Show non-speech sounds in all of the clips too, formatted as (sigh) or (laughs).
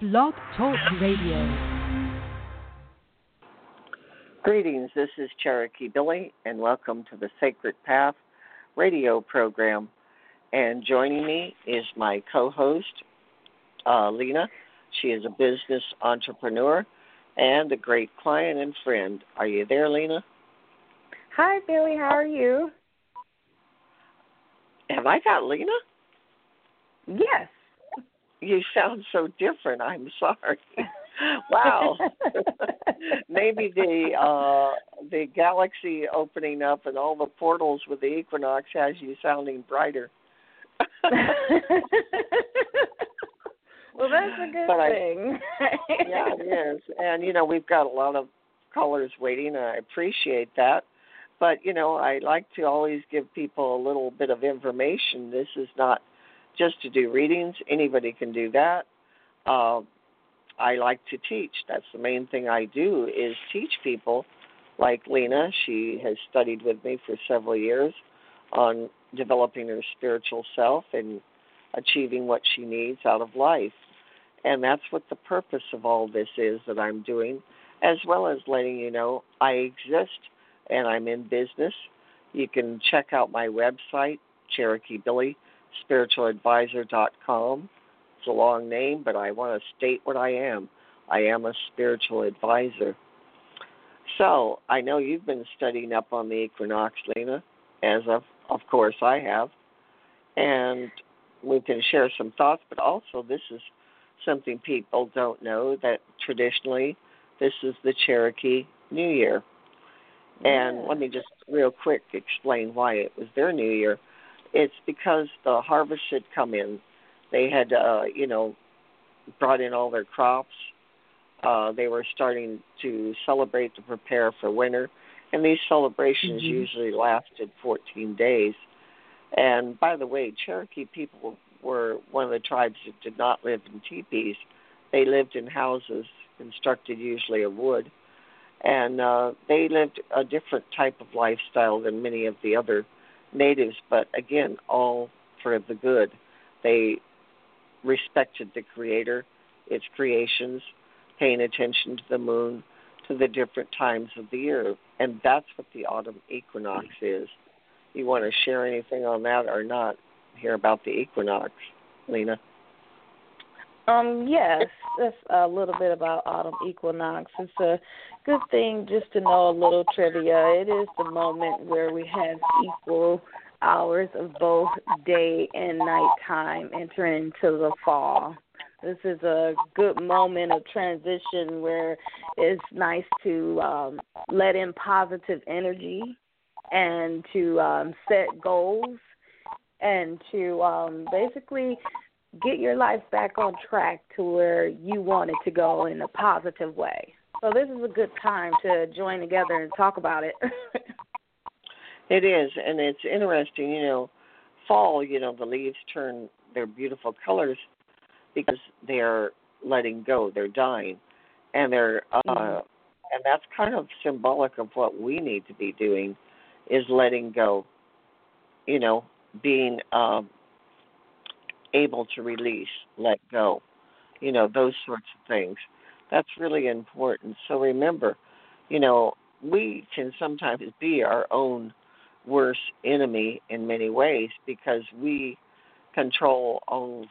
Blog Talk Radio. Greetings, this is Cherokee Billy, and welcome to the Sacred Path radio program. And joining me is my co host, uh, Lena. She is a business entrepreneur and a great client and friend. Are you there, Lena? Hi, Billy. How are you? Have I got Lena? Yes. You sound so different. I'm sorry. (laughs) wow. (laughs) Maybe the uh the galaxy opening up and all the portals with the equinox has you sounding brighter. (laughs) well, that's a good but thing. I, yeah, it is. And you know, we've got a lot of callers waiting and I appreciate that. But you know, I like to always give people a little bit of information. This is not just to do readings. Anybody can do that. Uh, I like to teach. That's the main thing I do is teach people. Like Lena, she has studied with me for several years on developing her spiritual self and achieving what she needs out of life. And that's what the purpose of all this is that I'm doing, as well as letting you know I exist and I'm in business. You can check out my website, Cherokee Billy spiritualadvisor.com. It's a long name, but I want to state what I am. I am a spiritual advisor. So I know you've been studying up on the equinox, Lena, as of of course I have, and we can share some thoughts. But also, this is something people don't know that traditionally this is the Cherokee New Year. And Yeah. let me just real quick explain why it was their New Year it's because the harvest had come in. They had, uh, you know, brought in all their crops. Uh, they were starting to celebrate to prepare for winter, and these celebrations Mhm. usually lasted 14 days. And by the way, Cherokee people were one of the tribes that did not live in teepees. They lived in houses constructed usually of wood, and uh, they lived a different type of lifestyle than many of the other natives, but again, all for the good. They respected the Creator, its creations, paying attention to the moon, to the different times of the year. And that's what the autumn equinox is. You want to share anything on that or not? Hear about the equinox, Lena? Um, yes, that's a little bit about autumn equinox. It's a good thing just to know a little trivia. It is the moment where we have equal hours of both day and night time entering into the fall. This is a good moment of transition where it's nice to um, let in positive energy and to um, set goals and to um, basically get your life back on track to where you want it to go in a positive way. So this is a good time to join together and talk about it. (laughs) It is, and it's interesting. You know, fall. You know, the leaves turn their beautiful colors because they're letting go. They're dying, and they're uh, Mhm. and that's kind of symbolic of what we need to be doing, is letting go. You know, being um, able to release, let go. You know, those sorts of things. That's really important. So remember, you know, we can sometimes be our own worst enemy in many ways because we control all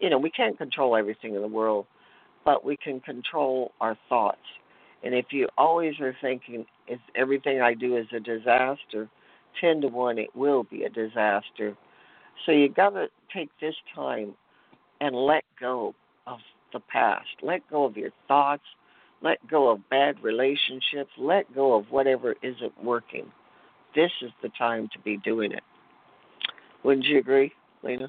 you know we can't control everything in the world but we can control our thoughts and if you always are thinking if everything i do is a disaster 10 to 1 it will be a disaster so you got to take this time and let go of the past let go of your thoughts let go of bad relationships let go of whatever isn't working this is the time to be doing it. Wouldn't you agree, Lena?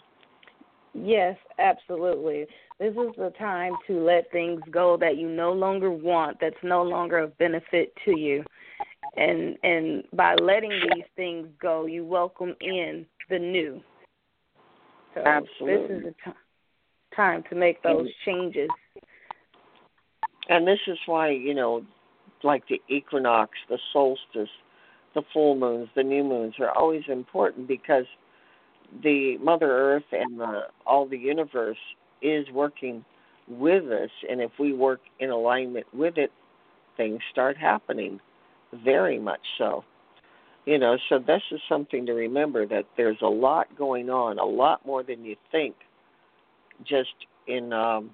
yes, absolutely. This is the time to let things go that you no longer want, that's no longer of benefit to you. And and by letting these things go, you welcome in the new. So Absolutely. this is the time time to make those changes. And this is why, you know, like the equinox, the solstice, the full moons, the new moons are always important because the Mother Earth and the, all the universe is working with us, and if we work in alignment with it, things start happening. Very much so. You know, so this is something to remember that there's a lot going on, a lot more than you think, just in, um,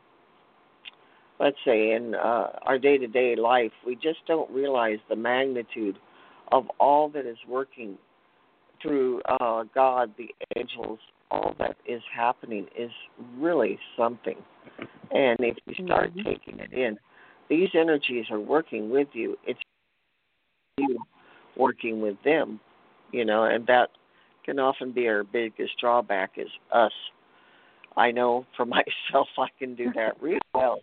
let's say, in uh, our day to day life. We just don't realize the magnitude of all that is working through uh, God, the angels, all that is happening is really something. And if you start mm-hmm. taking it in, these energies are working with you. It's you working with them, you know, and that can often be our biggest drawback is us. I know for (laughs) myself, I can do that really well.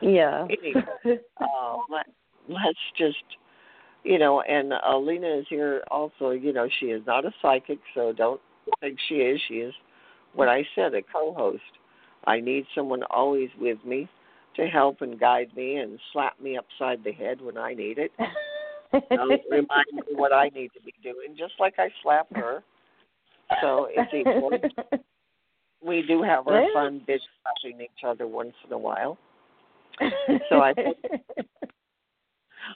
Yeah. Anyway, (laughs) uh, let, let's just you know, and Alina is here also. You know, she is not a psychic, so don't think she is. She is what I said, a co-host. I need someone always with me to help and guide me and slap me upside the head when I need it. (laughs) remind me what I need to be doing, just like I slap her. So it's equal. (laughs) We do have our fun bitch slapping each other once in a while. So I think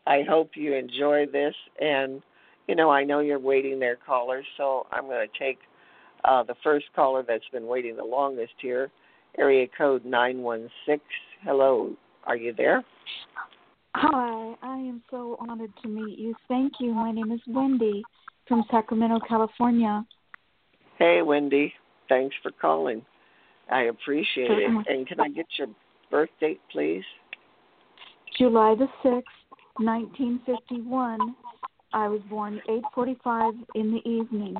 I hope you enjoy this. And, you know, I know you're waiting there, callers, so I'm going to take uh, the first caller that's been waiting the longest here, area code 916. Hello, are you there? Hi, I am so honored to meet you. Thank you. My name is Wendy from Sacramento, California. Hey, Wendy. Thanks for calling. I appreciate it. And can I get your birth date, please? July the 6th, 1951. I was born 8:45 in the evening.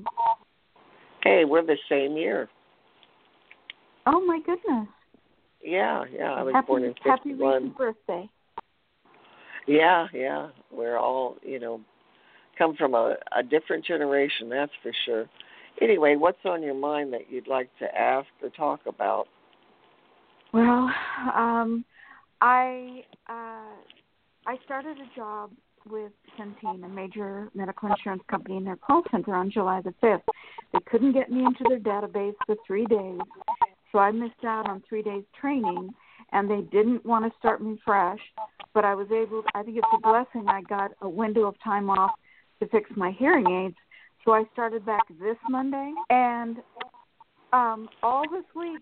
Hey, we're the same year. Oh my goodness. Yeah, yeah. I was happy, born in 51. Happy birthday. Yeah, yeah. We're all, you know, come from a, a different generation, that's for sure. Anyway, what's on your mind that you'd like to ask or talk about? Well, um, I uh, I started a job with Centene, a major medical insurance company, in their call center on July the 5th. They couldn't get me into their database for three days, so I missed out on three days training, and they didn't want to start me fresh. But I was able, I think it's a blessing, I got a window of time off to fix my hearing aids. So I started back this Monday, and um, all this week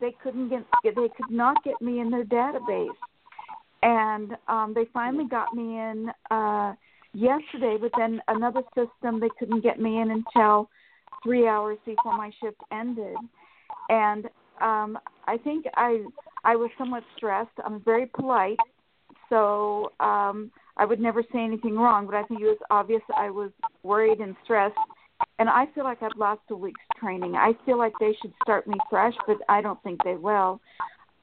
they couldn't get, they could not get me in their database and um, they finally got me in uh, yesterday. But then another system they couldn't get me in until three hours before my shift ended, and um, I think I I was somewhat stressed. I'm very polite, so um, I would never say anything wrong. But I think it was obvious I was worried and stressed. And I feel like I've lost a week's training. I feel like they should start me fresh, but I don't think they will.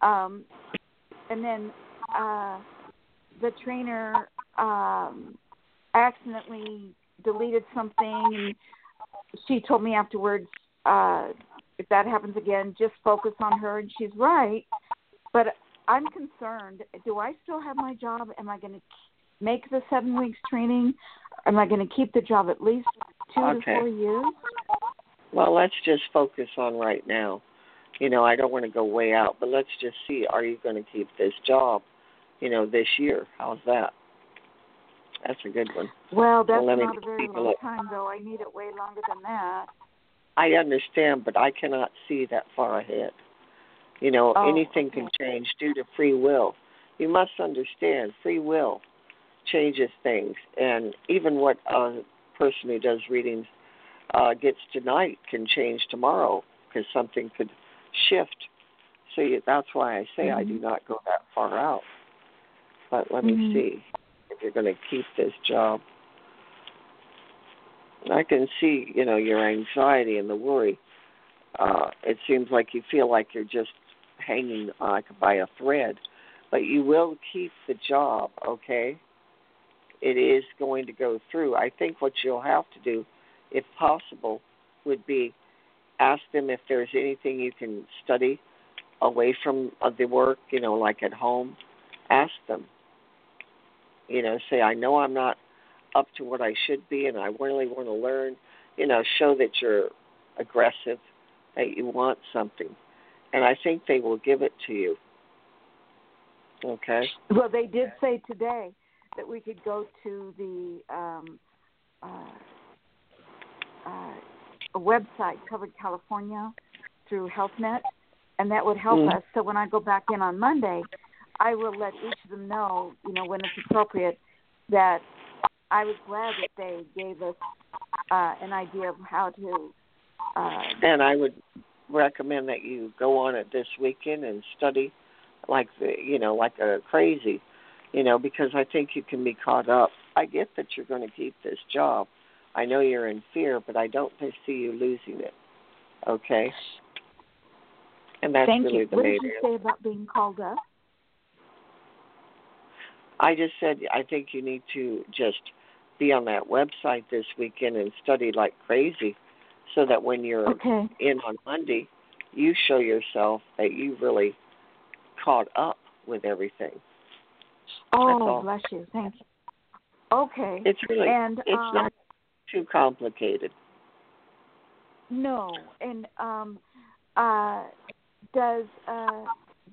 Um, and then uh, the trainer um, accidentally deleted something, and she told me afterwards, uh, if that happens again, just focus on her. And she's right, but I'm concerned. Do I still have my job? Am I going to make the seven weeks training? Am I going to keep the job at least two okay. to four years? Well, let's just focus on right now. You know, I don't want to go way out, but let's just see are you going to keep this job? you know, this year. How's that? That's a good one. Well, that's well, not a very long time, though. I need it way longer than that. I understand, but I cannot see that far ahead. You know, oh, anything okay. can change due to free will. You must understand, free will changes things, and even what a person who does readings uh, gets tonight can change tomorrow because something could shift. So you, that's why I say mm-hmm. I do mm-hmm. not go that far out. But let mm-hmm. me see if you're going to keep this job. I can see, you know, your anxiety and the worry. Uh, it seems like you feel like you're just hanging uh, like by a thread, but you will keep the job, okay? It is going to go through. I think what you'll have to do, if possible, would be ask them if there's anything you can study away from uh, the work, you know, like at home. Ask them you know, say, I know I'm not up to what I should be and I really want to learn. You know, show that you're aggressive, that you want something. And I think they will give it to you. Okay. Well, they did say today that we could go to the um, uh, uh, website covered California through HealthNet, and that would help Mm. us. So when I go back in on Monday, I will let each of them know, you know, when it's appropriate, that I was glad that they gave us uh, an idea of how to. Uh, And I would recommend that you go on it this weekend and study like the you know like a crazy, you know, because I think you can be caught up. I get that you're going to keep this job. I know you're in fear, but I don't see you losing it. Okay. And that's thank really you. the What did you say about being called up? I just said I think you need to just be on that website this weekend and study like crazy, so that when you're Okay. in on Monday, you show yourself that you really caught up with everything. Oh, bless you. Thank you. Okay. It's really and it's um, not too complicated. No, and um, uh, does uh,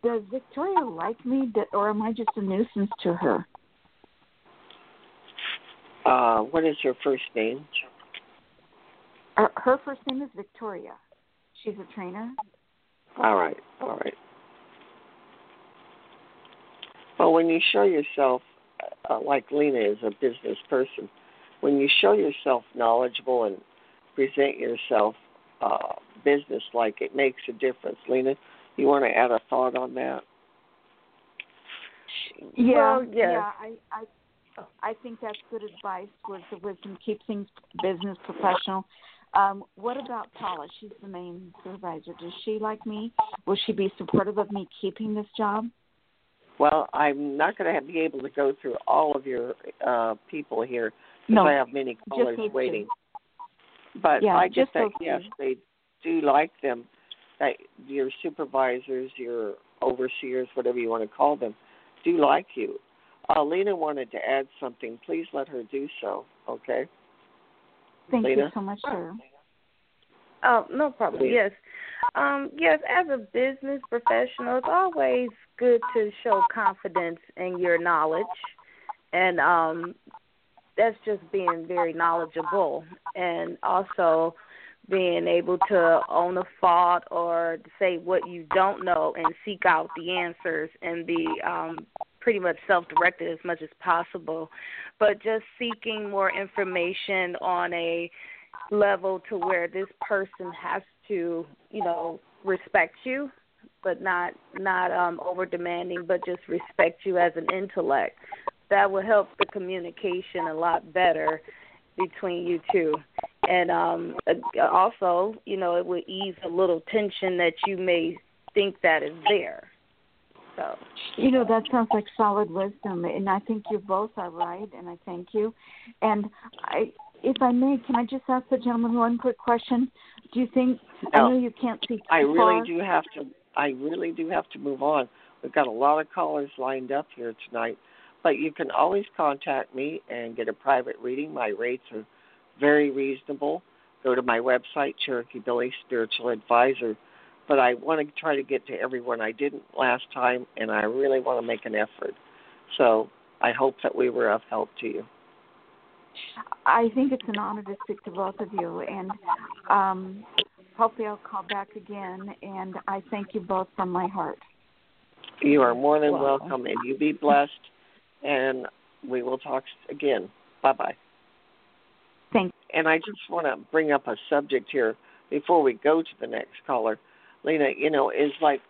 does Victoria like me, or am I just a nuisance to her? Uh, what is her first name? Her, her first name is Victoria. She's a trainer. All right, all right. Well, when you show yourself, uh, like Lena is a business person, when you show yourself knowledgeable and present yourself uh, business like, it makes a difference. Lena, you want to add a thought on that? Yeah, Well, yes. yeah. I, I I think that's good advice. Words of wisdom, keep things business professional. Um, what about Paula? She's the main supervisor. Does she like me? Will she be supportive of me keeping this job? Well, I'm not going to be able to go through all of your uh, people here because No, I have many callers those two. waiting. But Yeah, I just those yes, two. they do like them. That your supervisors, your overseers, whatever you want to call them, do like you. Uh, Lena wanted to add something. Please let her do so. Okay. Thank you so much, sir. Oh, no problem. Please. Yes. Um, yes, as a business professional, it's always good to show confidence in your knowledge. And um that's just being very knowledgeable and also being able to own a fault or say what you don't know and seek out the answers and be um pretty much self directed as much as possible. But just seeking more information on a level to where this person has to, you know, respect you, but not not um over demanding, but just respect you as an intellect. That will help the communication a lot better between you two. And um also, you know, it would ease a little tension that you may think that is there. So, You know, that sounds like solid wisdom, and I think you both are right, and I thank you. And I, if I may, can I just ask the gentleman one quick question? Do you think I know you can't see I really far. do have to. I really do have to move on. We've got a lot of callers lined up here tonight, but you can always contact me and get a private reading. My rates are very reasonable. Go to my website, Cherokee Billy Spiritual Advisor. But I want to try to get to everyone. I didn't last time, and I really want to make an effort. So I hope that we were of help to you. I think it's an honor to speak to both of you, and um, hopefully I'll call back again. And I thank you both from my heart. You are more than Wow. welcome, and you be blessed. And we will talk again. Bye bye. Thank. And I just want to bring up a subject here before we go to the next caller. Lena, you know, is like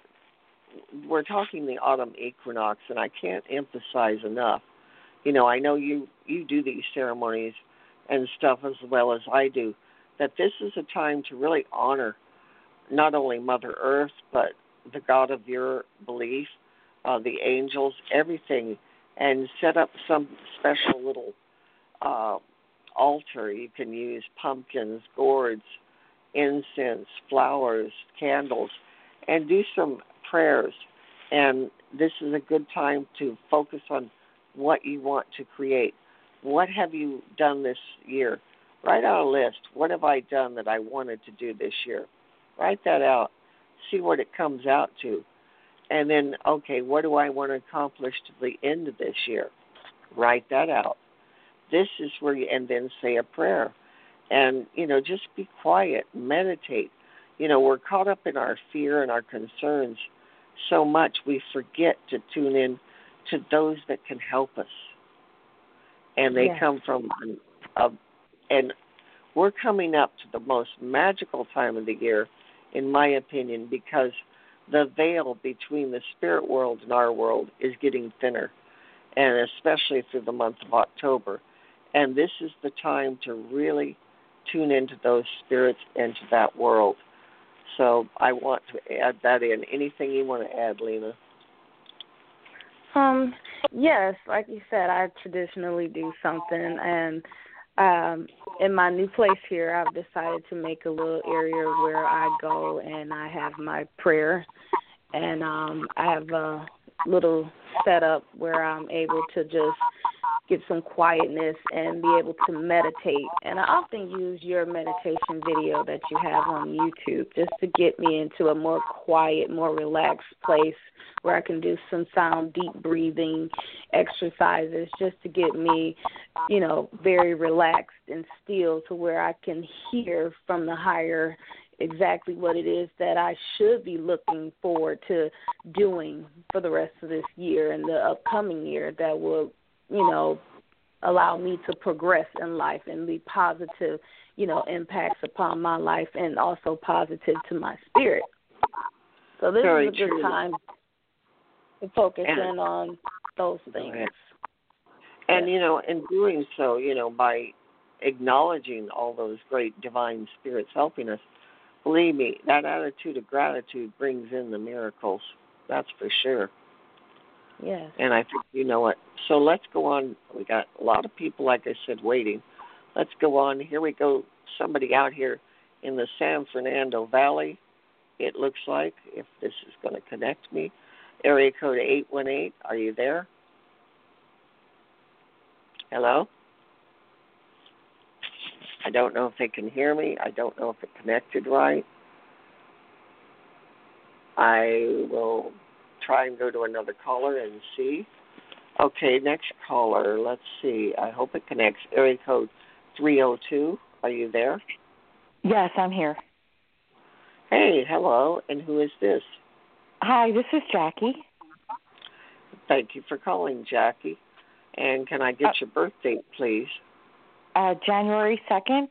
we're talking the autumn equinox, and I can't emphasize enough. You know, I know you you do these ceremonies and stuff as well as I do. That this is a time to really honor not only Mother Earth but the God of your belief, uh, the angels, everything, and set up some special little uh, altar. You can use pumpkins, gourds, incense, flowers, candles, and do some prayers. And this is a good time to focus on what you want to create. What have you done this year? Write out a list. What have I done that I wanted to do this year? Write that out. See what it comes out to. And then, okay, what do I want to accomplish to the end of this year? Write that out. This is where you, and then say a prayer. And, you know, just be quiet, meditate. You know, we're caught up in our fear and our concerns so much we forget to tune in to those that can help us. And they Yes. come from, um, a, and we're coming up to the most magical time of the year, in my opinion, because the veil between the spirit world and our world is getting thinner, and especially through the month of October. And this is the time to really tune into those spirits and to that world. So I want to add that in. Anything you want to add, Lena? Um, yes, like you said, I traditionally do something and um in my new place here I've decided to make a little area where I go and I have my prayer and um I have a little setup where I'm able to just get some quietness and be able to meditate. And I often use your meditation video that you have on YouTube just to get me into a more quiet, more relaxed place where I can do some sound deep breathing exercises just to get me, you know, very relaxed and still to where I can hear from the higher exactly what it is that I should be looking forward to doing for the rest of this year and the upcoming year that will, you know, allow me to progress in life and be positive, you know, impacts upon my life and also positive to my spirit. So this Very is a good true. time to focus And- in on those things. And Yeah. you know, in doing so, you know, by acknowledging all those great divine spirits helping us, believe me, that attitude of gratitude brings in the miracles. That's for sure. Yes. And I think you know it. So let's go on. We got a lot of people, like I said, waiting. Let's go on. Here we go. Somebody out here in the San Fernando Valley. It looks like if this is going to connect me. Area code eight one eight. Are you there? Hello. I don't know if they can hear me. I don't know if it connected right. I will try and go to another caller and see. Okay, next caller. Let's see. I hope it connects. Area code 302. Are you there? Yes, I'm here. Hey, hello. And who is this? Hi, this is Jackie. Thank you for calling, Jackie. And can I get Uh, your birth date, please? Uh, January second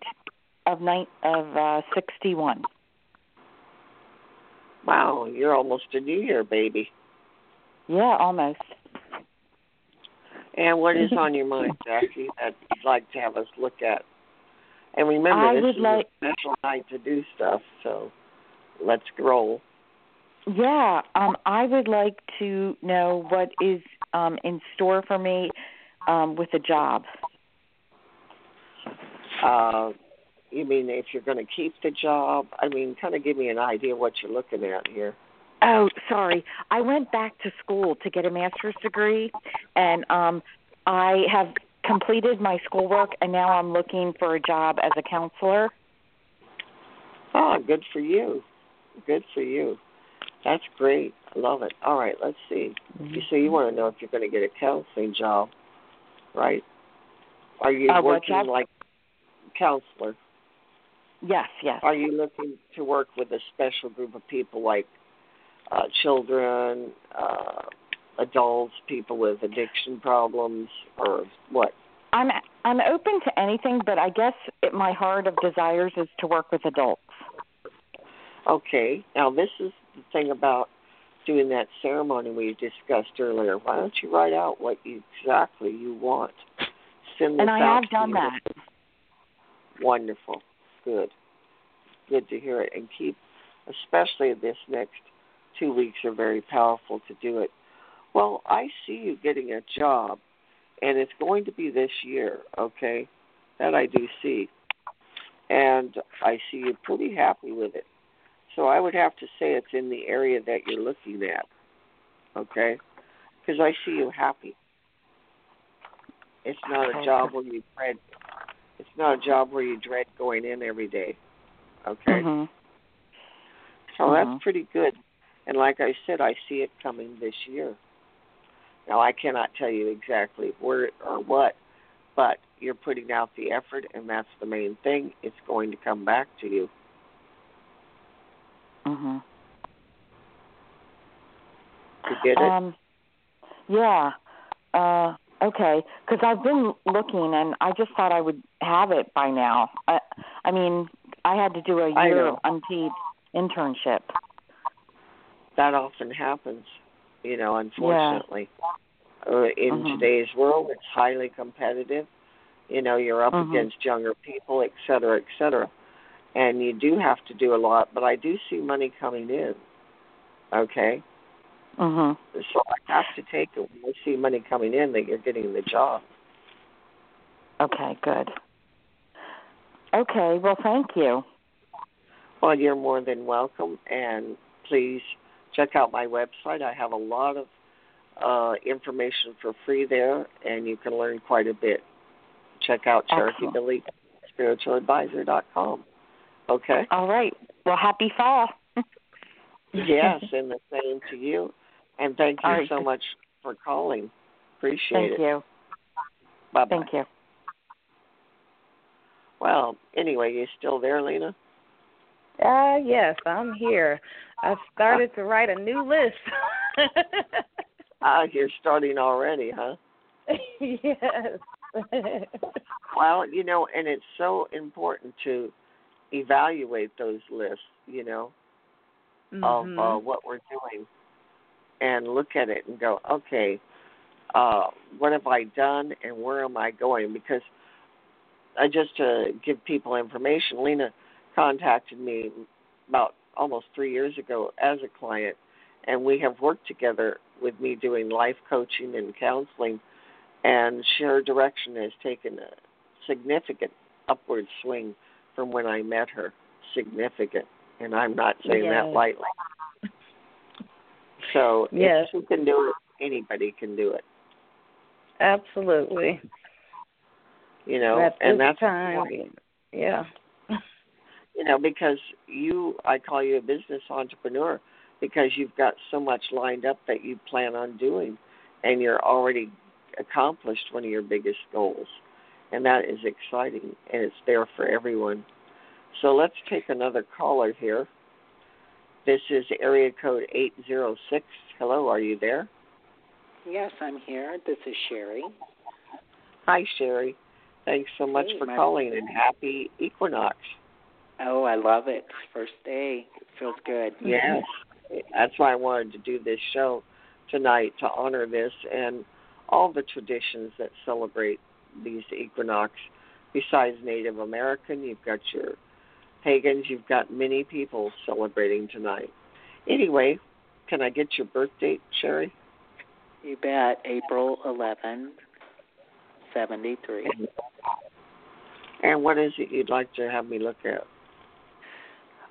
of night of uh, sixty one. Wow, you're almost a New Year baby. Yeah, almost. And what is (laughs) on your mind, Jackie, that you'd like to have us look at? And remember, I this is like- a special night to do stuff, so let's roll. Yeah, um, I would like to know what is um, in store for me um, with a job. Uh, you mean if you're going to keep the job? I mean, kind of give me an idea what you're looking at here. Oh, sorry. I went back to school to get a master's degree, and um, I have completed my schoolwork, and now I'm looking for a job as a counselor. Oh, good for you. Good for you. That's great. I love it. All right, let's see. You so you want to know if you're going to get a counseling job, right? Are you Uh, working like counselor? Yes, yes. Are you looking to work with a special group of people like uh, children, uh, adults, people with addiction problems, or what? I'm I'm open to anything, but I guess it, my heart of desires is to work with adults. Okay. Now this is the thing about doing that ceremony we discussed earlier. Why don't you write out what you, exactly you want? Send this And I out have done that. Wonderful. Good. Good to hear it. And keep, especially this next two weeks are very powerful to do it. Well, I see you getting a job, and it's going to be this year, okay? That I do see. And I see you pretty happy with it. So I would have to say it's in the area that you're looking at, okay? Because I see you happy. It's not a job where you dread. It's not a job where you dread going in every day. Okay, Mhm. so Mhm. that's pretty good. And like I said, I see it coming this year. Now, I cannot tell you exactly where or what, but you're putting out the effort, and that's the main thing. It's going to come back to you. Mhm. You get it? Um, yeah. Uh, okay. Because I've been looking, and I just thought I would have it by now. I, I mean, I had to do a year know. unpaid internship. that often happens, you know, unfortunately. Uh, in Mhm. today's world, it's highly competitive. You know, you're up Mhm. against younger people, et cetera, et cetera. And you do have to do a lot, but I do see money coming in. Okay? Mhm. So I have to take it when I see money coming in that you're getting the job. Okay. Good. Okay. Well, thank you. Well, you're more than welcome, and please check out my website. I have a lot of uh, information for free there, and you can learn quite a bit. Check out Excellent. Cherokee Billy spiritualadvisor.com. Okay? All right. Well, happy fall. (laughs) yes, (laughs) and the same to you. And thank you right. so much for calling. Appreciate Thank it. Thank you. Bye bye. Thank you. Well, anyway, you still there, Lena? Uh yes, I'm here. I've started to write a new list. (laughs) Ah, you're starting already, huh? (laughs) yes. (laughs) Well, you know, and it's so important to evaluate those lists, you know, of uh, what we're doing and look at it and go, okay, uh, what have I done and where am I going? Because I just to give people information, Lena contacted me about almost three years ago as a client, and we have worked together with me doing life coaching and counseling. And Share Direction has taken a significant upward swing from when I met her. Significant, and I'm not saying that lightly. So Yes. if she can do it, anybody can do it. Absolutely. You know, At and this that's time. Yeah. (laughs) you know because you I call you a business entrepreneur because you've got so much lined up that you plan on doing, and you're already accomplished one of your biggest goals, and that is exciting, and it's there for everyone. So let's take another caller here. This is area code 806. Hello, are you there? Yes, I'm here. This is Sherry. Hi, Sherry. Thanks so much Hey, for calling and happy equinox. Oh, I love it. First day. It Feels good. Yes. That's why I wanted to do this show tonight to honor this and all the traditions that celebrate these equinox. Besides Native American, you've got your pagans, you've got many people celebrating tonight. Anyway, can I get your birth date, Sherry? You bet. April 11, 73. And what is it you'd like to have me look at?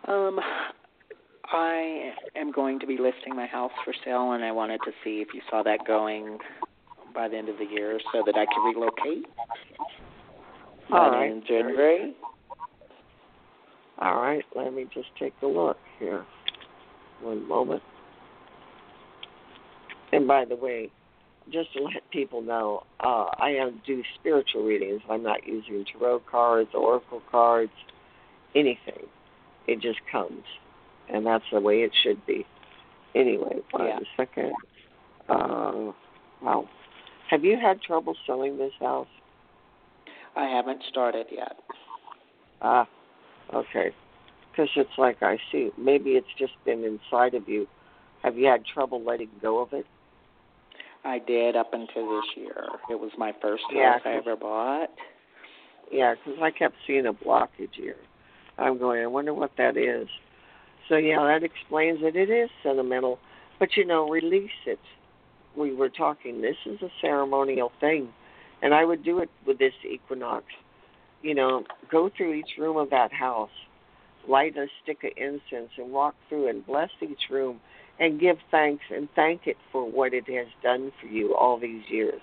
Um, I am going to be listing my house for sale, and I wanted to see if you saw that going by the end of the year so that I could relocate. All right. In January. All right, let me just take a look here. One moment. And by the way, just to let people know, uh, I am do spiritual readings. I'm not using tarot cards, oracle cards, anything. It just comes, and that's the way it should be. Anyway, one Yeah. second. Uh, wow. Have you had trouble selling this house? I haven't started yet. Ah, okay. Because it's like I see, maybe it's just been inside of you. Have you had trouble letting go of it? I did up until this year. It was my first Yeah, house I ever bought. Yeah, because I kept seeing a blockage here. I'm going, I wonder what that is. So, yeah, that explains it. It is sentimental. But, you know, release it. We were talking, this is a ceremonial thing. And I would do it with this equinox. You know, go through each room of that house, light a stick of incense, and walk through and bless each room and give thanks and thank it for what it has done for you all these years.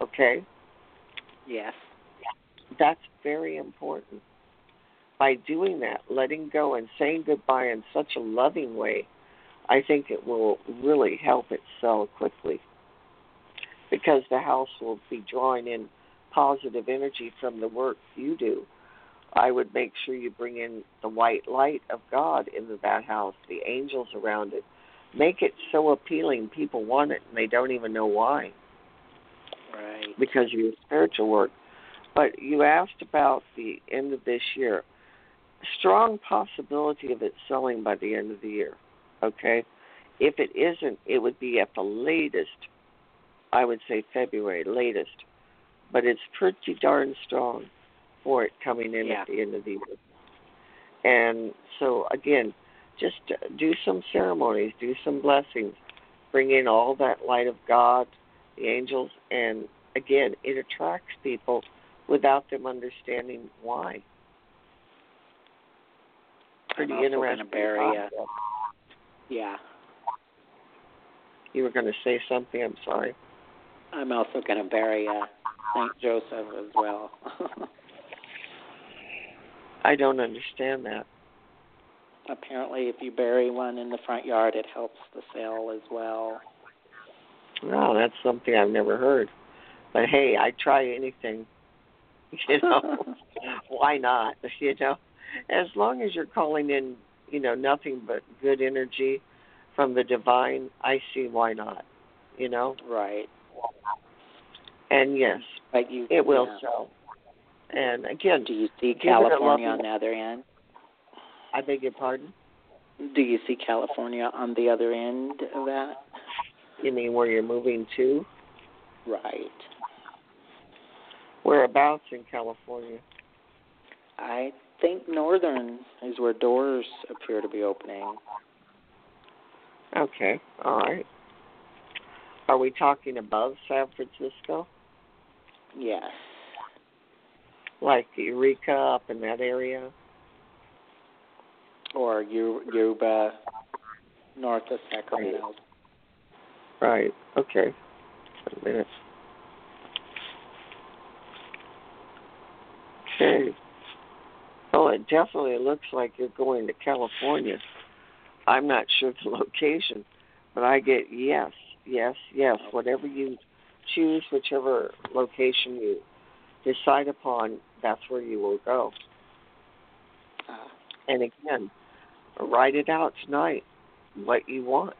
Okay? Yes. That's very important. By doing that, letting go and saying goodbye in such a loving way, I think it will really help it sell quickly because the house will be drawing in positive energy from the work you do. I would make sure you bring in the white light of God into that house, the angels around it. Make it so appealing people want it and they don't even know why. Right. Because of your spiritual work. But you asked about the end of this year. Strong possibility of it selling by the end of the year. Okay? If it isn't, it would be at the latest, I would say February, latest. But it's pretty darn strong for it coming in Yeah. at the end of the year. And so, again, just do some ceremonies, do some blessings, bring in all that light of God, the angels, and again, it attracts people without them understanding why. Pretty I'm also interesting. bury. Yeah. You were going to say something. I'm sorry. I'm also going to bury uh, Saint Joseph as well. (laughs) I don't understand that. Apparently, if you bury one in the front yard, it helps the sale as well. No, that's something I've never heard. But hey, I try anything. (laughs) You know, (laughs) why not? (laughs) You know, as long as you're calling in, you know, nothing but good energy from the divine, I see why not. You know, right. and yes, But you it will yeah. sell. And again, Do you see Give it a California on the other end? I beg your pardon. Do you see California on the other end of that? You mean where you're moving to? Right. Whereabouts in California? I think northern is where doors appear to be opening. Okay, all right. Are we talking above San Francisco? Yes. Like Eureka up in that area? Or Yu- Yuba, north of Sacramento. Right, okay. Wait a minute. Okay. Oh, it definitely looks like you're going to California. I'm not sure the (laughs) location, but I get yes, yes, yes. Whatever you choose, whichever location you decide upon, that's where you will go. Uh, And again, write it out tonight, what you want.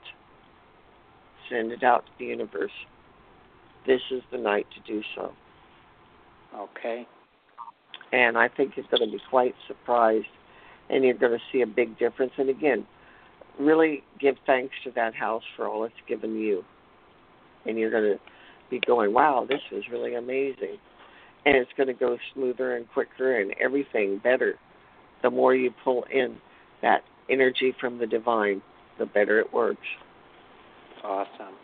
Send it out to the universe. This is the night to do so. okay. And I think you're going to be quite surprised and you're going to see a big difference. And again, really give thanks to that house for all it's given you. And you're going to be going, wow, this is really amazing. And it's going to go smoother and quicker and everything better. The more you pull in that energy from the divine, the better it works. Awesome.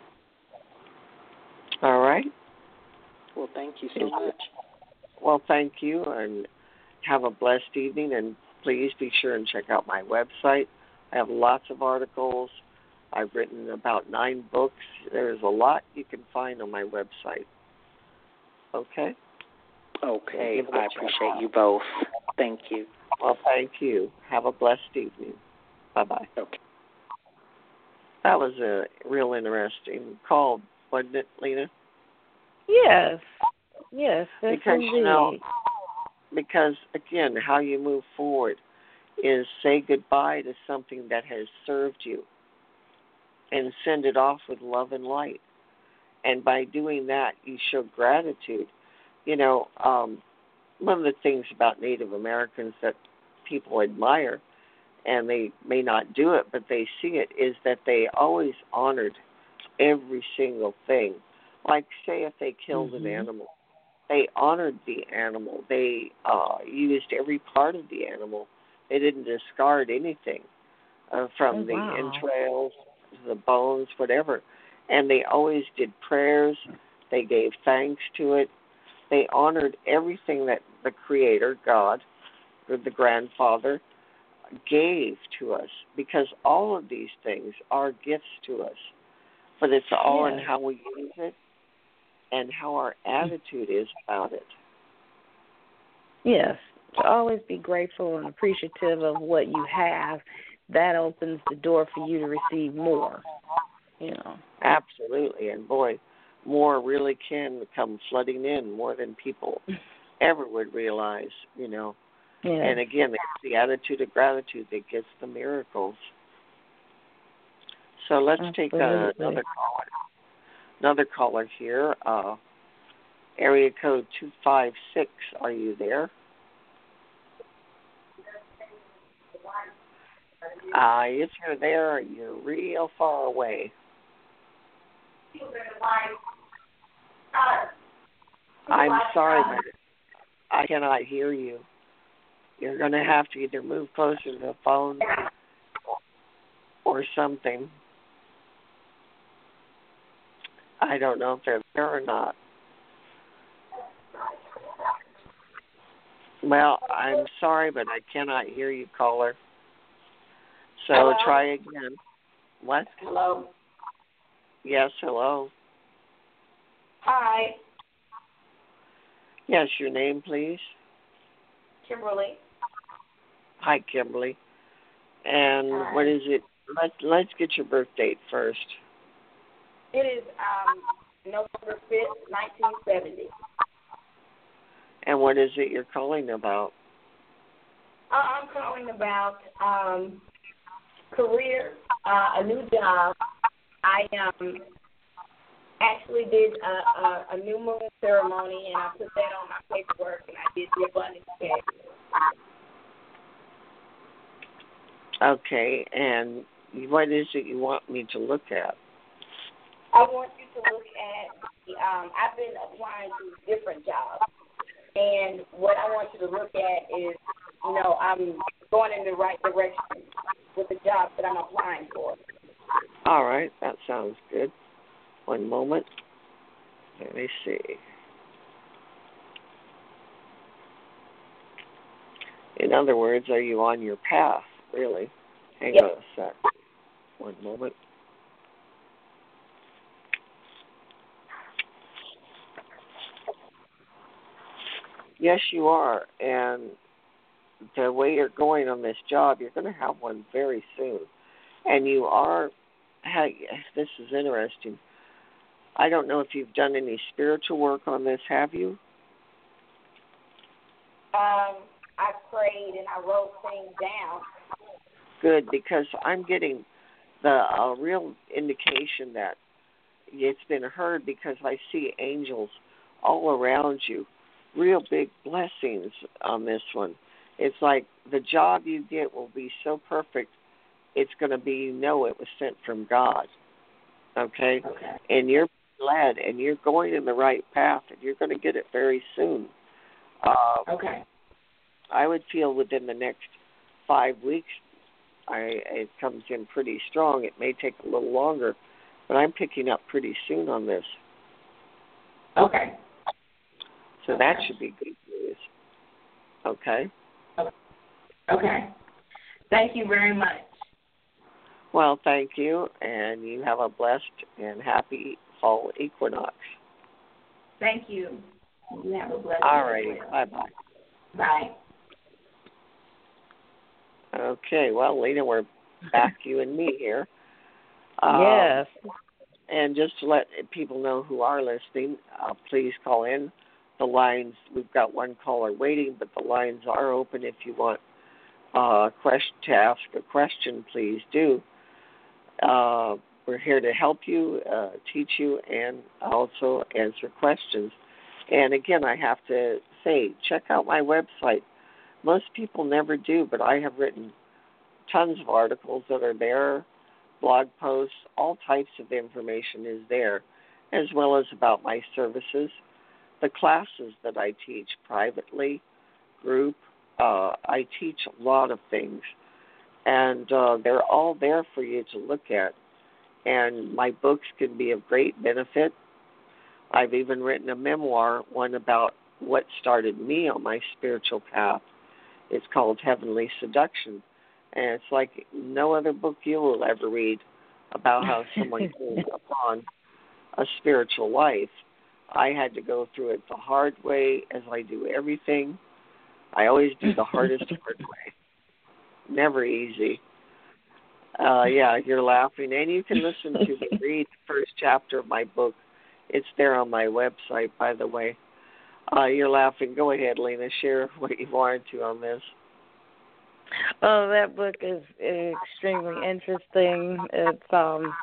All right? Well, thank you so Thank you. much. Well, thank you and have a blessed evening. And please be sure and check out my website. I have lots of articles. I've written about nine books. There's a lot you can find on my website. Okay? Okay. Give it a I appreciate you both. Thank you. Well, thank you. Have a blessed evening. Bye bye. Okay. That was a real interesting call, wasn't it, Lena? Yes. Yes, that's Because, indeed. you know, because again, how you move forward is say goodbye to something that has served you and send it off with love and light. And by doing that, you show gratitude. You know, um, one of the things about Native Americans that people admire, and they may not do it, but they see it, is that they always honored every single thing. Like, say, if they killed an Mhm. animal, they honored the animal. They uh, used every part of the animal. They didn't discard anything uh, from Oh, the wow. entrails, the bones, whatever. And they always did prayers. They gave thanks to it. They honored everything that the Creator, God, or the Grandfather, gave to us because all of these things are gifts to us. But it's all in how we use it and how our attitude is about it. Yes, to always be grateful and appreciative of what you have that opens the door for you to receive more. You know. Absolutely, and boy, more really can come flooding in more than people (laughs) ever would realize. You know. Yeah. And again, it's the attitude of gratitude that gets the miracles. So let's take uh, another caller. Another caller here. Uh, area code two five six. Are you there? Uh, if you're there, you're real far away. I'm sorry, but I cannot hear you. You're going to have to either move closer to the phone or something. I don't know if they're there or not. Well, I'm sorry, but I cannot hear you, caller. So Hello? try again. What? Hello. Yes, hello. Hi, Yes, your name, please. Kimberly. Hi, Kimberly. And Hi. what is it? Let Let's get your birth date first. It is um November fifth, nineteen seventy. And what is it you're calling about? Uh, I'm calling about um career, uh, a new job. I um actually did a, a, a new moon ceremony and I put that on my paperwork and I did the abundance check. Okay, and what is it you want me to look at? I want you to look at the um I've been applying to different jobs and what I want you to look at is, you know, I'm going in the right direction with the job that I'm applying for. All right, that sounds good. One moment. Let me see. In other words, are you on your path, really? Hang Yep. on a sec. One moment. Yes, you are. And the way you're going on this job, you're going to have one very soon. And you are, hey, this is interesting. I don't know if you've done any spiritual work on this, have you? Um, I prayed and I wrote things down. Good, because I'm getting the uh, real indication that it's been heard because I see angels all around you. Real big blessings on this one. It's like the job you get will be so perfect, it's going to be, you know, it was sent from God. Okay? Okay. and you're led and you're going in the right path and you're going to get it very soon. Uh, Okay. I would feel within the next five weeks, I it comes in pretty strong. It may take a little longer, but I'm picking up pretty soon on this. Okay. So that should be good news. Okay. Okay. Thank you very much. Well, thank you, and you have a blessed and happy fall equinox. Thank you. You have a blessed All day. righty. Bye bye. Bye. Okay. Well, Lena, we're back you and me here. (laughs) Um, yes. And just to let people know who are listening, uh, please call in. The lines, we've got one caller waiting, but the lines are open if you want uh, question, to ask a question, please do. Uh, we're here to help you, uh, teach you, and also answer questions. And again, I have to say, check out my website. Most people never do, but I have written tons of articles that are there blog posts, all types of information is there, as well as about my services, the classes that I teach privately, group. Uh, I teach a lot of things, and uh, they're all there for you to look at. And my books can be of great benefit. I've even written a memoir, one about what started me on my spiritual path. It's called Heavenly Seduction and it's like no other book you will ever read about how (laughs) someone came upon a spiritual life. I had to go through it the hard way, as I do everything. I always do the hardest (laughs) hard way. Never easy. Uh, yeah, you're laughing, and you can listen to me read the first chapter of my book. It's there on my website, by the way. Uh, you're laughing. Go ahead, Lena. Share what you wanted to on this. Oh, that book is extremely interesting. It's um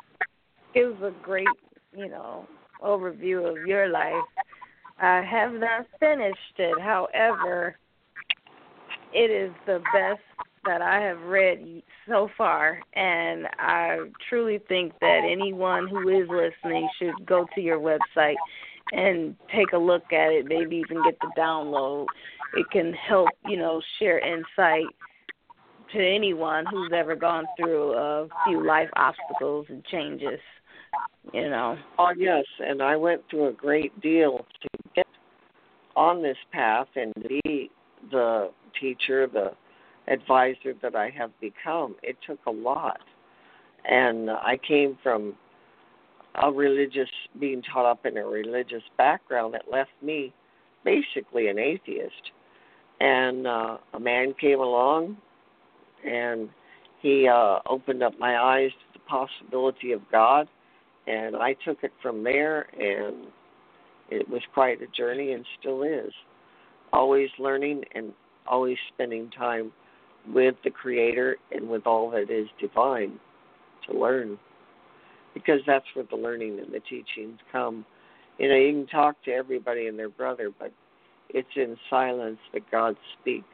gives a great, you know, overview of your life. I have not finished it. However, it is the best that I have read so far, and I truly think that anyone who is listening should go to your website and take a look at it, maybe even get the download. It can help, you know, share insight to anyone who's ever gone through a few life obstacles and changes, you know. Oh, yes, and I went through a great deal to get on this path and be the teacher, the advisor that I have become. It took a lot. And I came from a religious, being taught up in a religious background that left me basically an atheist. And uh, a man came along and he uh, opened up my eyes to the possibility of God. And I took it from there, and it was quite a journey and still is. Always learning and always spending time with the Creator and with all that is divine to learn. Because that's where the learning and the teachings come. You know, you can talk to everybody and their brother, but it's in silence that God speaks.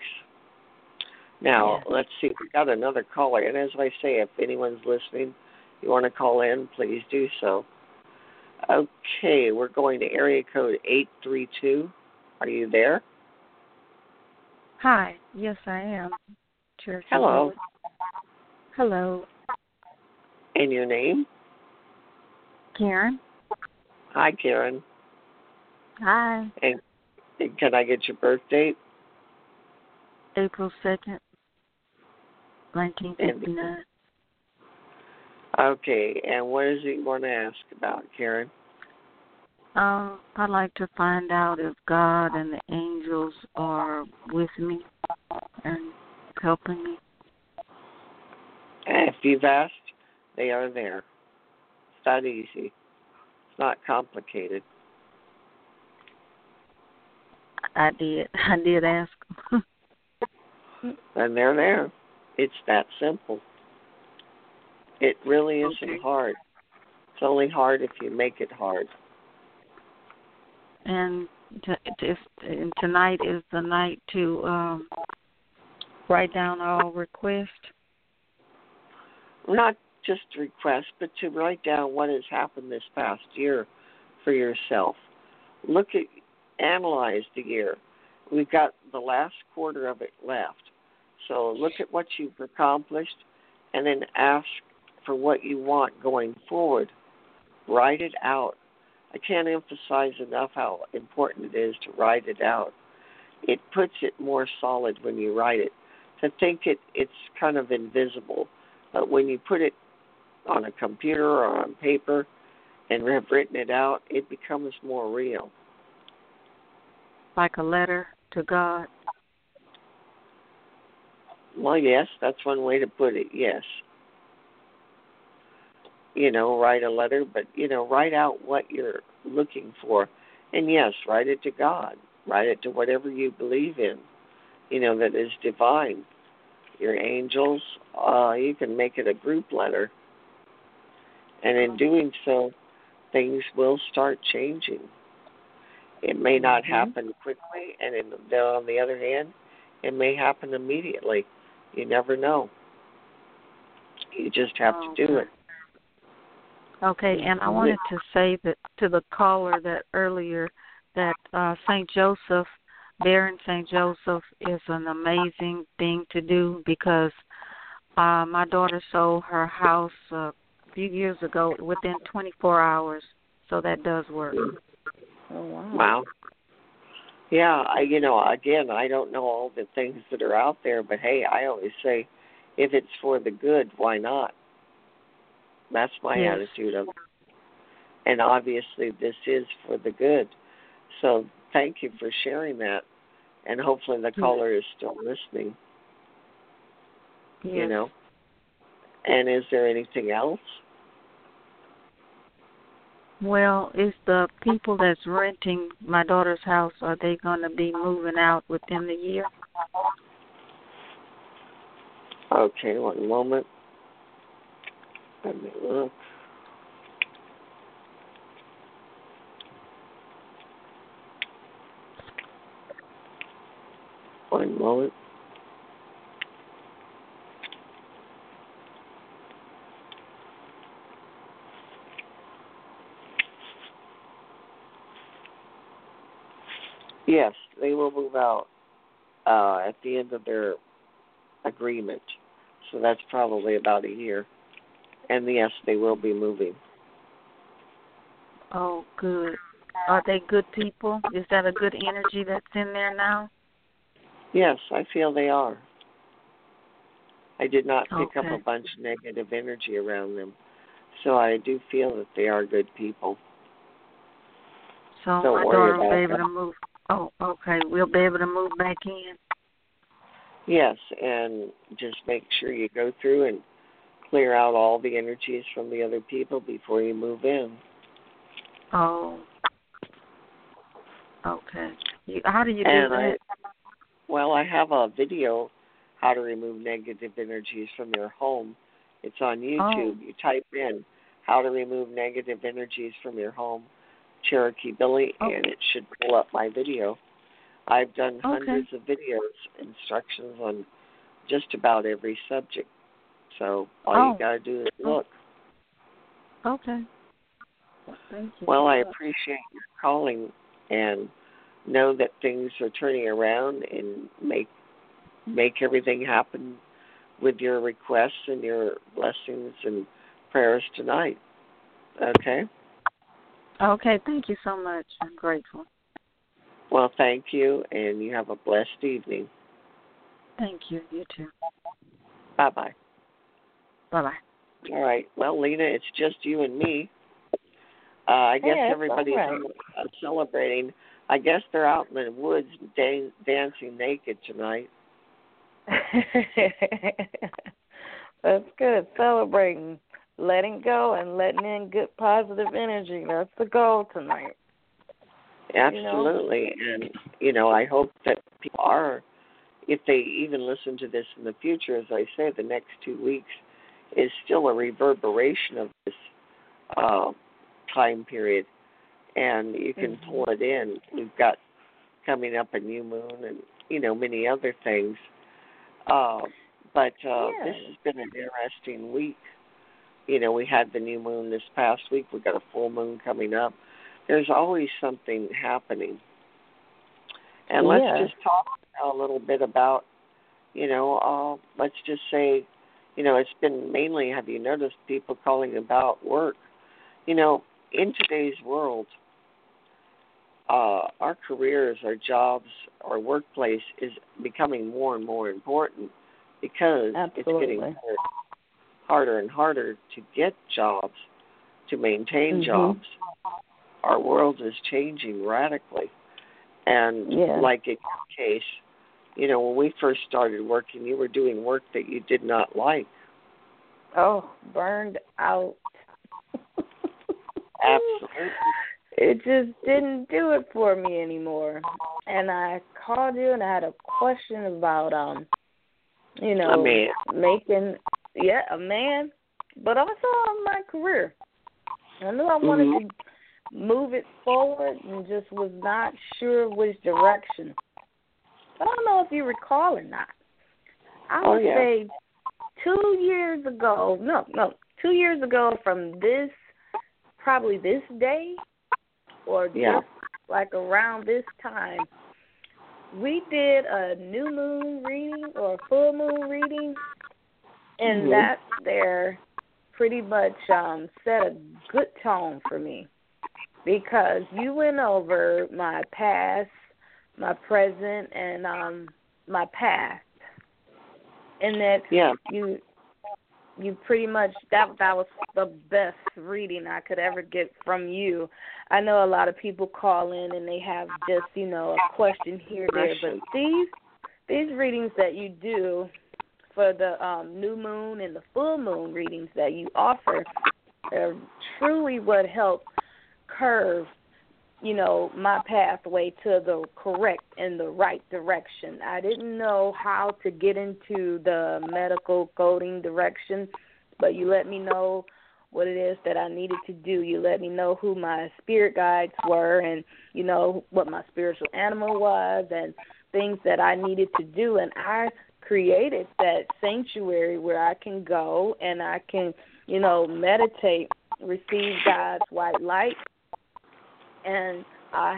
Now, yeah. let's see. We got another caller. And as I say, if anyone's listening, you want to call in, please do so. Okay, we're going to area code 832. Are you there? Hi. Yes, I am. Church. Hello. Hello. And your name? Karen. Hi, Karen. Hi. And, and can I get your birth date? April 2nd, 1959. Okay, and what is it you want to ask about, Karen? Um, I'd like to find out if God and the angels are with me and helping me. If you've asked, they are there. Not easy. It's not complicated. I did. I did ask. (laughs) and they're there. It's that simple. It really isn't okay. hard. It's only hard if you make it hard. And, to, and tonight is the night to um, write down all requests. Not just request, but to write down what has happened this past year for yourself. Look at, analyze the year. We've got the last quarter of it left. So look at what you've accomplished and then ask for what you want going forward. Write it out. I can't emphasize enough how important it is to write it out. It puts it more solid when you write it. To think it it's kind of invisible, but when you put it on a computer or on paper and have written it out, it becomes more real. Like a letter to God. Well, yes, that's one way to put it. Yes. You know, write a letter, but you know, write out what you're looking for, and yes, write it to God. Write it to whatever you believe in. You know that is divine. Your angels. Uh, you can make it a group letter, and in doing so, things will start changing. It may not mm-hmm. happen quickly, and in, on the other hand, it may happen immediately. You never know. You just have oh, to do it. Okay, and I wanted to say that to the caller that earlier that uh St. Joseph, Baron St. Joseph is an amazing thing to do because uh my daughter sold her house uh, a few years ago within 24 hours, so that does work. Oh wow. Wow. Yeah, I you know, again, I don't know all the things that are out there, but hey, I always say if it's for the good, why not? That's my yes. attitude of it. And obviously this is for the good. So thank you for sharing that. And hopefully the mm-hmm. caller is still listening. Yes. You know. And is there anything else? Well, is the people that's renting my daughter's house are they going to be moving out within the year? Okay, one moment. Let me look. One moment. Yes, they will move out uh, at the end of their agreement. So that's probably about a year. And yes, they will be moving. Oh, good. Are they good people? Is that a good energy that's in there now? Yes, I feel they are. I did not pick Okay. up a bunch of negative energy around them. So I do feel that they are good people. So Don't my daughter be able that. to move. Oh, okay. We'll be able to move back in. Yes, and just make sure you go through and clear out all the energies from the other people before you move in. Oh. Okay. You, how do you do and I, that? well, I have a video how to remove negative energies from your home. It's on oh. YouTube. Oh. You type in how to remove negative energies from your home, Cherokee Billy, Oh. and it should pull up my video. I've done Okay. hundreds of videos, instructions on just about every subject. So all Oh. you got to do is Oh. look. Okay. Thank you. Well, I appreciate your calling and know that things are turning around and make make everything happen with your requests and your blessings and prayers tonight. Okay? Okay, thank you so much. I'm grateful. Well, thank you and you have a blessed evening. Thank you. You too. Bye bye. Bye bye. All right. Well, Lena, it's just you and me. Uh, I guess Yeah, it's everybody's all right. uh, celebrating. I guess they're out in the woods dan- dancing naked tonight. (laughs) That's good. Celebrating, letting go, and letting in good positive energy. That's the goal tonight. Absolutely. And, you know, I hope that people are, if they even listen to this in the future, as I say, the next two weeks is still a reverberation of this uh, time period. And you can Mhm. pull it in. We've got coming up a new moon and, you know, many other things. Uh, but uh, Yeah. this has been an interesting week. You know, we had the new moon this past week. We've got a full moon coming up there's always something happening. And let's just talk a little bit about, you know, uh, let's just say, you know, it's been mainly, have you noticed people calling about work? You know, in today's world, uh, our careers, our jobs, our workplace is becoming more and more important because it's getting Absolutely. harder, harder and harder to get jobs, to maintain Mhm. jobs our world is changing radically. And Yeah. like in your case, you know, when we first started working, you were doing work that you did not like. Oh, burned out. (laughs) Absolutely. It just didn't do it for me anymore. And I called you and I had a question about um you know A man. making yeah, a man, but also on my career. I knew I wanted Mhm. to move it forward and just was not sure which direction. I don't know if you recall or not. I Oh, would yeah. say two years ago, no, no, two years ago from this, probably this day, or Yeah. just like around this time, we did a new moon reading or a full moon reading, and Mhm. that there pretty much um set a good tone for me because you went over my past, my present, and um my past, and that Yeah. you you pretty much that that was the best reading I could ever get from you. I know a lot of people call in and they have just you know a question here there, but these these readings that you do for the um, new moon and the full moon readings that you offer are truly what help curve you know my pathway to the correct and the right direction. I didn't know how to get into the medical coding direction but you let me know what it is that i needed to do. You let me know who my spirit guides were and you know what my spiritual animal was and things that i needed to do. And i created that sanctuary where i can go and i can you know meditate receive god's white light and I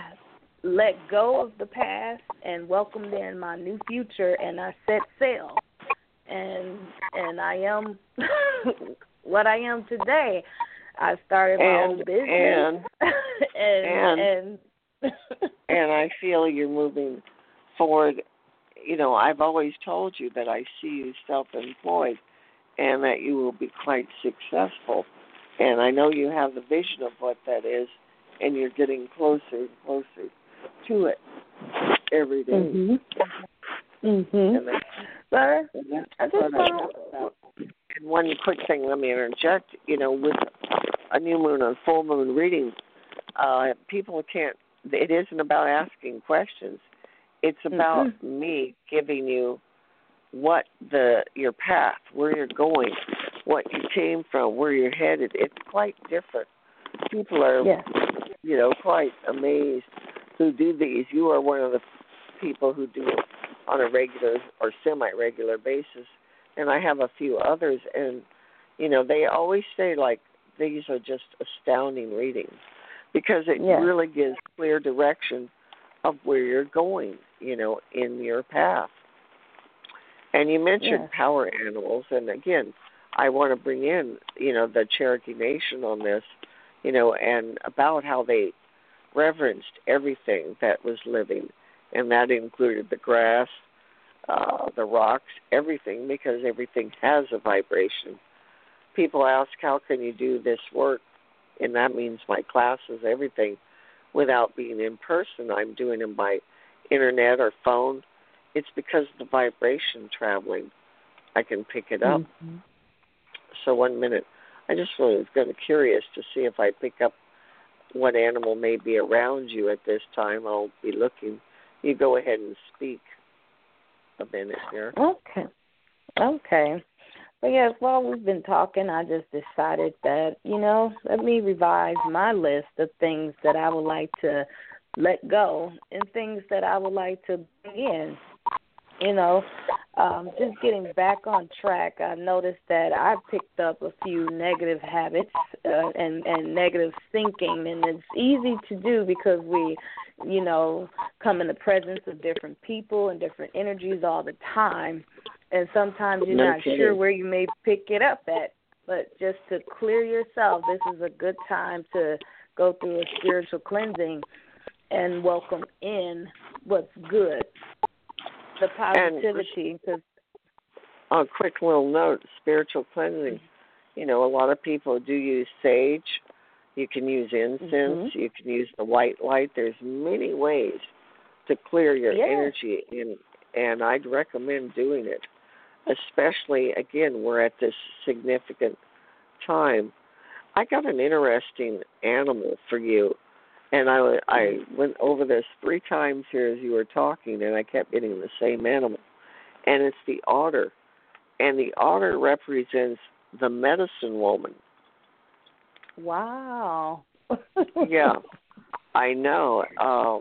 let go of the past and welcomed in my new future and I set sail and and I am (laughs) what I am today. I started my and, own business and (laughs) and and, and, and I feel you're moving forward. You know, I've always told you that I see you self-employed and that you will be quite successful. And I know you have the vision of what that is and you're getting closer and closer to it every day. Mhm. Mhm. And that's, Sir, and I just want love. And one quick thing, let me interject. You know, with a new moon and full moon reading, uh, people can't. It isn't about asking questions. It's about Mhm. me giving you what the your path, where you're going, what you came from, where you're headed. It's quite different. People are Yes. you know, quite amazed who do these. You are one of the people who do it on a regular or semi-regular basis, and I have a few others, and you know, they always say like these are just astounding readings because it really gives clear direction of where you're going, you know, in your path. And you mentioned Yes. power animals, and again, I want to bring in, you know, the Cherokee Nation on this you know, and about how they reverenced everything that was living, and that included the grass, uh, the rocks, everything, because everything has a vibration. People ask, how can you do this work? And that means my classes, everything, without being in person. I'm doing them by internet or phone. It's because of the vibration traveling. I can pick it up. Mhm. So one minute, I just was kind of curious to see if I pick up what animal may be around you at this time. I'll be looking. You go ahead and speak a minute here. Okay. Okay. But yes, while we've been talking, I just decided that, you know, let me revise my list of things that I would like to let go and things that I would like to bring in. You know, um, just getting back on track, I noticed that I picked up a few negative habits uh, and and negative thinking, and it's easy to do because we, you know, come in the presence of different people and different energies all the time, and sometimes you're No not kidding. sure where you may pick it up at. But just to clear yourself, this is a good time to go through a spiritual cleansing and welcome in what's good, the positivity. Because A quick little note: spiritual cleansing. You know, a lot of people do use sage. You can use incense. Mm-hmm. You can use the white light. There's many ways to clear your Yeah. energy, and and I'd recommend doing it. Especially again, we're at this significant time. I got an interesting animal for you, and I I went over this three times here as you were talking, and I kept getting the same animal, and it's the otter, and the otter represents the medicine woman. wow. (laughs) Yeah, I know. Uh,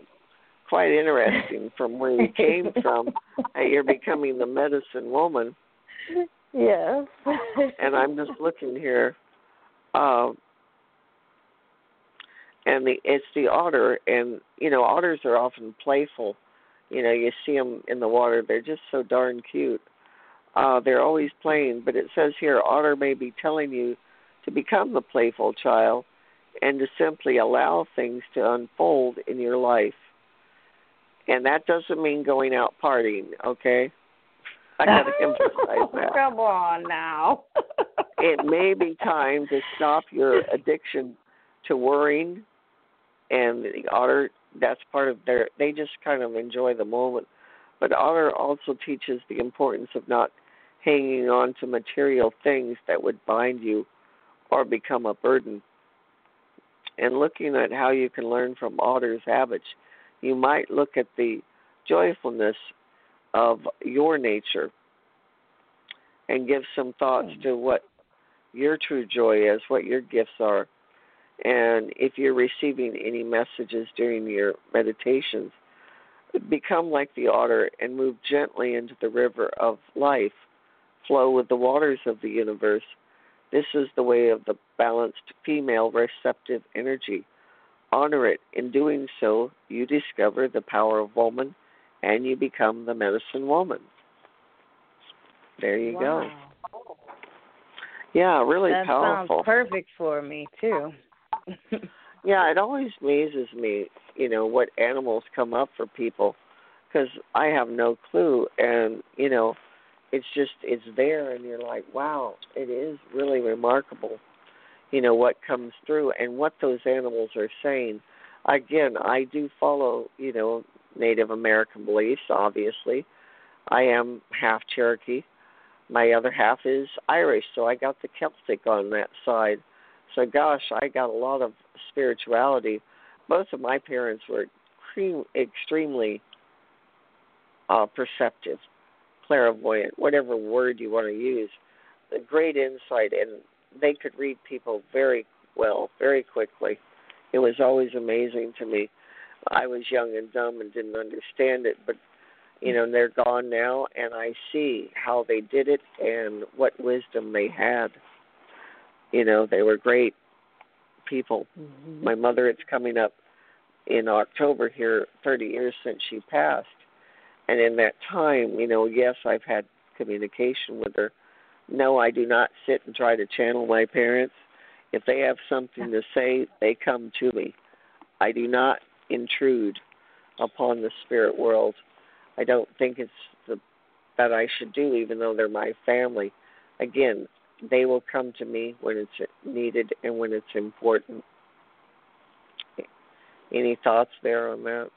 quite interesting from where you came from. You're becoming the medicine woman, (laughs) yes. and I'm just looking here. Uh, and the it's the otter, and you know otters are often playful. You know, you see them in the water; they're just so darn cute. Uh, they're always playing, but it says here, otter may be telling you to become the playful child and to simply allow things to unfold in your life. And that doesn't mean going out partying, okay? I got to emphasize that. Come on now. (laughs) It may be time to stop your addiction to worrying, and the otter, that's part of their, they just kind of enjoy the moment. But otter also teaches the importance of not hanging on to material things that would bind you or become a burden. And looking at how you can learn from Otter's habits, you might look at the joyfulness of your nature and give some thoughts hmm. to what your true joy is, what your gifts are. And if you're receiving any messages during your meditations, become like the otter and move gently into the river of life. Flow with the waters of the universe. This is the way of the balanced female receptive energy. Honor it. In doing so, you discover the power of woman and you become the medicine woman. There you wow. go. Yeah, really that powerful. sounds perfect for me too. (laughs) yeah, it always amazes me, you know, what animals come up for people because I have no clue, and you know, it's just it's there, and you're like, wow, it is really remarkable, you know, what comes through and what those animals are saying. Again, I do follow, you know, Native American beliefs, obviously. I am half Cherokee. My other half is Irish, so I got the Celtic on that side. So, gosh, I got a lot of spirituality. Both of my parents were extremely uh, perceptive, clairvoyant, whatever word you want to use. A great insight, and they could read people very well, very quickly. It was always amazing to me. I was young and dumb and didn't understand it, but you know they're gone now, and I see how they did it and what wisdom they had. You know, they were great people. Mm-hmm. My mother, it's coming up in October here, 30 years since she passed, and in that time, you know, yes, I've had communication with her. No, I do not sit and try to channel my parents. If they have something to say, they come to me. I do not intrude upon the spirit world. I don't think it's the that I should do, even though they're my family. Again, they will come to me when it's needed and when it's important. Any thoughts there on that?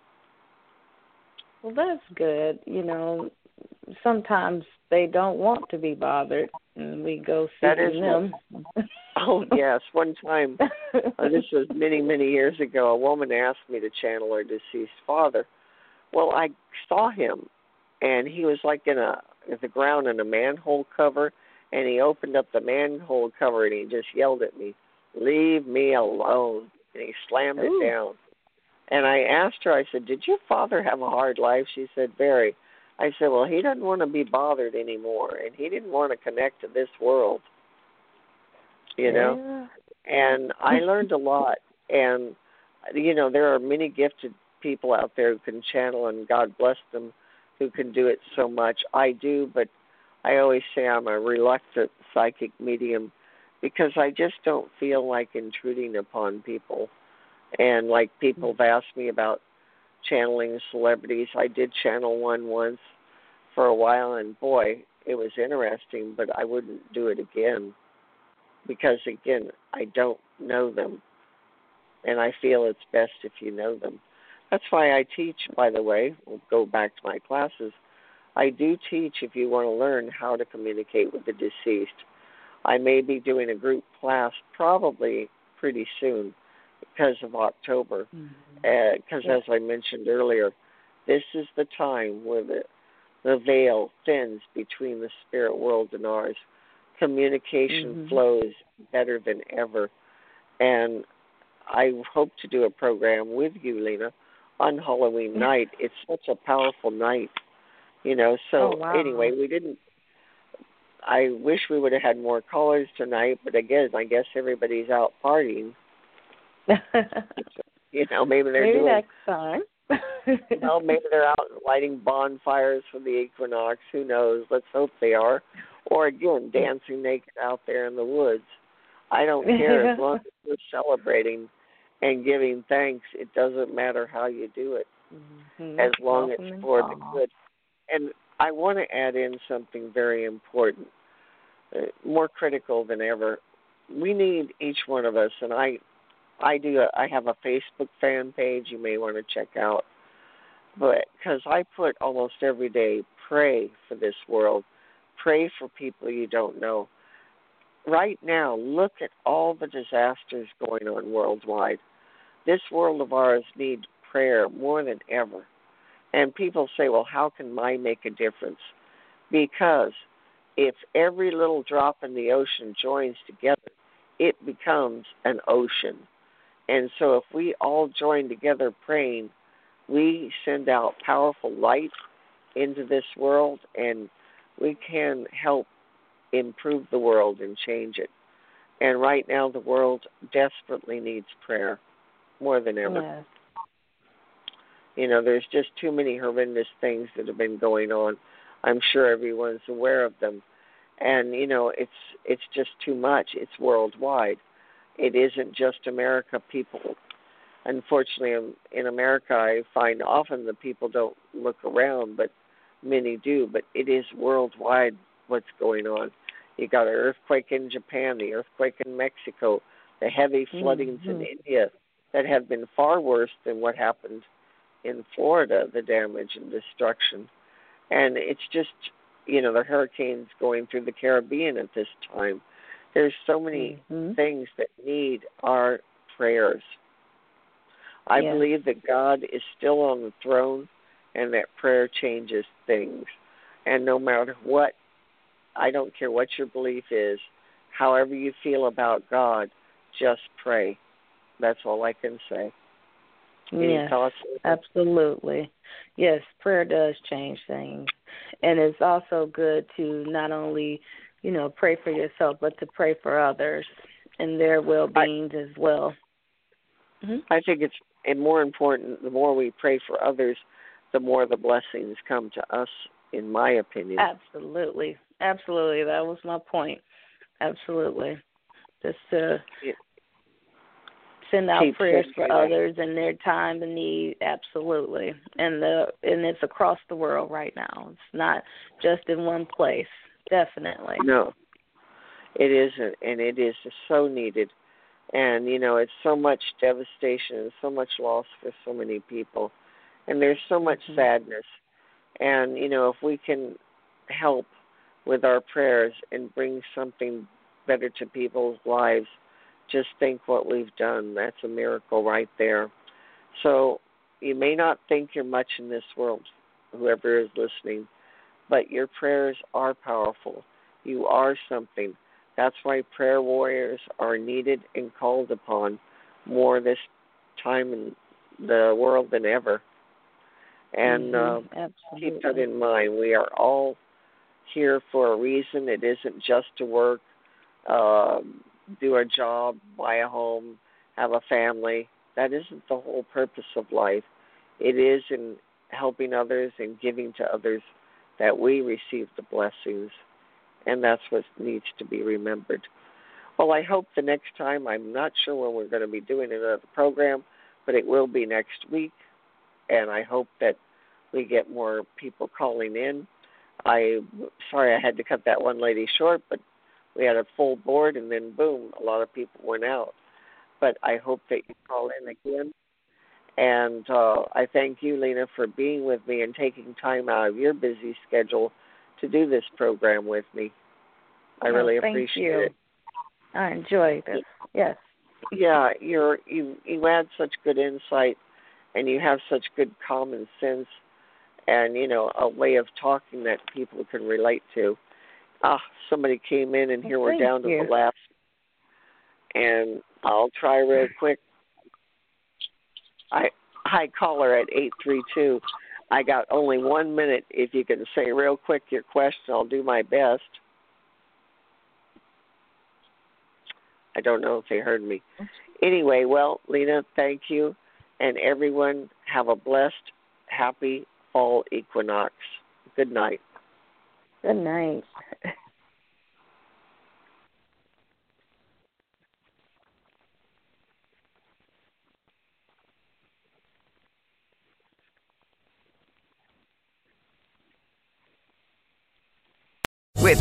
Well, that's good. You know, sometimes they don't want to be bothered, and we go seeking them. (laughs) oh yes, one time, uh, this was many many years ago. A woman asked me to channel her deceased father. Well, I saw him, and he was like in a in the ground in a manhole cover, and he opened up the manhole cover and he just yelled at me, "Leave me alone!" And he slammed Ooh. it down. And I asked her, I said, Did your father have a hard life? She said, Very. I said, Well, he doesn't want to be bothered anymore, and he didn't want to connect to this world. You know? Yeah. And I (laughs) learned a lot. And, you know, there are many gifted people out there who can channel, and God bless them who can do it so much. I do, but I always say I'm a reluctant psychic medium because I just don't feel like intruding upon people and like people mm-hmm. have asked me about channeling celebrities. I did channel one once for a while, and boy, it was interesting, but I wouldn't do it again because, again, I don't know them, and I feel it's best if you know them. That's why I teach, by the way. We'll go back to my classes. I do teach if you want to learn how to communicate with the deceased. I may be doing a group class probably pretty soon because of October. Because Mm-hmm. uh, as I mentioned earlier, this is the time where the the veil thins between the spirit world and ours. Communication Mhm. flows better than ever, and I hope to do a program with you, Lena, on Halloween night. It's such a powerful night, you know. So Oh, wow. anyway, we didn't. I wish we would have had more callers tonight, but again, I guess everybody's out partying. (laughs) You know, maybe they're Maybe doing next time. (laughs) well, maybe they're out lighting bonfires for the equinox. Who knows? Let's hope they are. Or again, dancing naked out there in the woods. I don't (laughs) care as long as we're celebrating and giving thanks. It doesn't matter how you do it, Mhm. as long as it's for the good. And I want to add in something very important, uh, more critical than ever. We need each one of us, and I I do. A, I have a Facebook fan page you may want to check out, but because I put almost every day pray for this world, pray for people you don't know. Right now, look at all the disasters going on worldwide. This world of ours needs prayer more than ever. And people say, well, how can mine make a difference? Because if every little drop in the ocean joins together, it becomes an ocean. And so if we all join together praying, we send out powerful light into this world and we can help improve the world and change it. And right now, the world desperately needs prayer more than ever. Yes. You know, there's just too many horrendous things that have been going on. I'm sure everyone's aware of them. And you know, it's it's just too much. It's worldwide. It isn't just America people. Unfortunately, in, America, I find often the people don't look around, but many do. But it is worldwide what's going on. You got an earthquake in Japan, the earthquake in Mexico, the heavy floodings mm-hmm. in India that have been far worse than what happened in Florida, the damage and destruction. And it's just, you know, the hurricanes going through the Caribbean at this time. There's so many mm-hmm. things that need our prayers. I believe that God is still on the throne and that prayer changes things. And no matter what, I don't care what your belief is, however you feel about God, just pray. That's all I can say. Any Yes, thoughts? absolutely. Yes, prayer does change things. And it's also good to not only, you know, pray for yourself, but to pray for others and their well beings as well. hmm I think it's and more important, the more we pray for others, the more the blessings come to us, in my opinion. Absolutely. Absolutely. That was my point. Absolutely. Just to Yeah. send out Keep prayers for it others in their time of need. Absolutely. And the and it's across the world right now. It's not just in one place. Definitely. No, it isn't, and it is so needed. And you know, it's so much devastation and so much loss for so many people, and there's so much Mhm. sadness. And you know, if we can help with our prayers and bring something better to people's lives, just think what we've done. That's a miracle right there. So you may not think you're much in this world, whoever is listening, but your prayers are powerful. You are something. That's why prayer warriors are needed and called upon more this time in the world than ever. And uh, Mhm. Absolutely. keep that in mind. We are all here for a reason. It isn't just to work, uh, do a job, buy a home, have a family. That isn't the whole purpose of life. It is in helping others and giving to others that we receive the blessings. And that's what needs to be remembered. Well, I hope the next time, I'm not sure when we're going to be doing another program, but it will be next week. And I hope that we get more people calling in. I sorry I had to cut that one lady short, but we had a full board and then boom, a lot of people went out. But I hope that you call in again. And uh, I thank you, Lena, for being with me and taking time out of your busy schedule to do this program with me. I Oh, really thank appreciate you. it. I enjoy this. Yes. Yeah, you're you you add such good insight and you have such good common sense and you know a way of talking that people can relate to. Ah, somebody came in and here we're down to the last and I'll try real quick. I hi caller at eight three two. I got only one minute. If you can say real quick your question, I'll do my best. I don't know if they heard me. Anyway, well, Lena, thank you. And everyone, have a blessed, happy fall equinox. Good night. Good night. (laughs)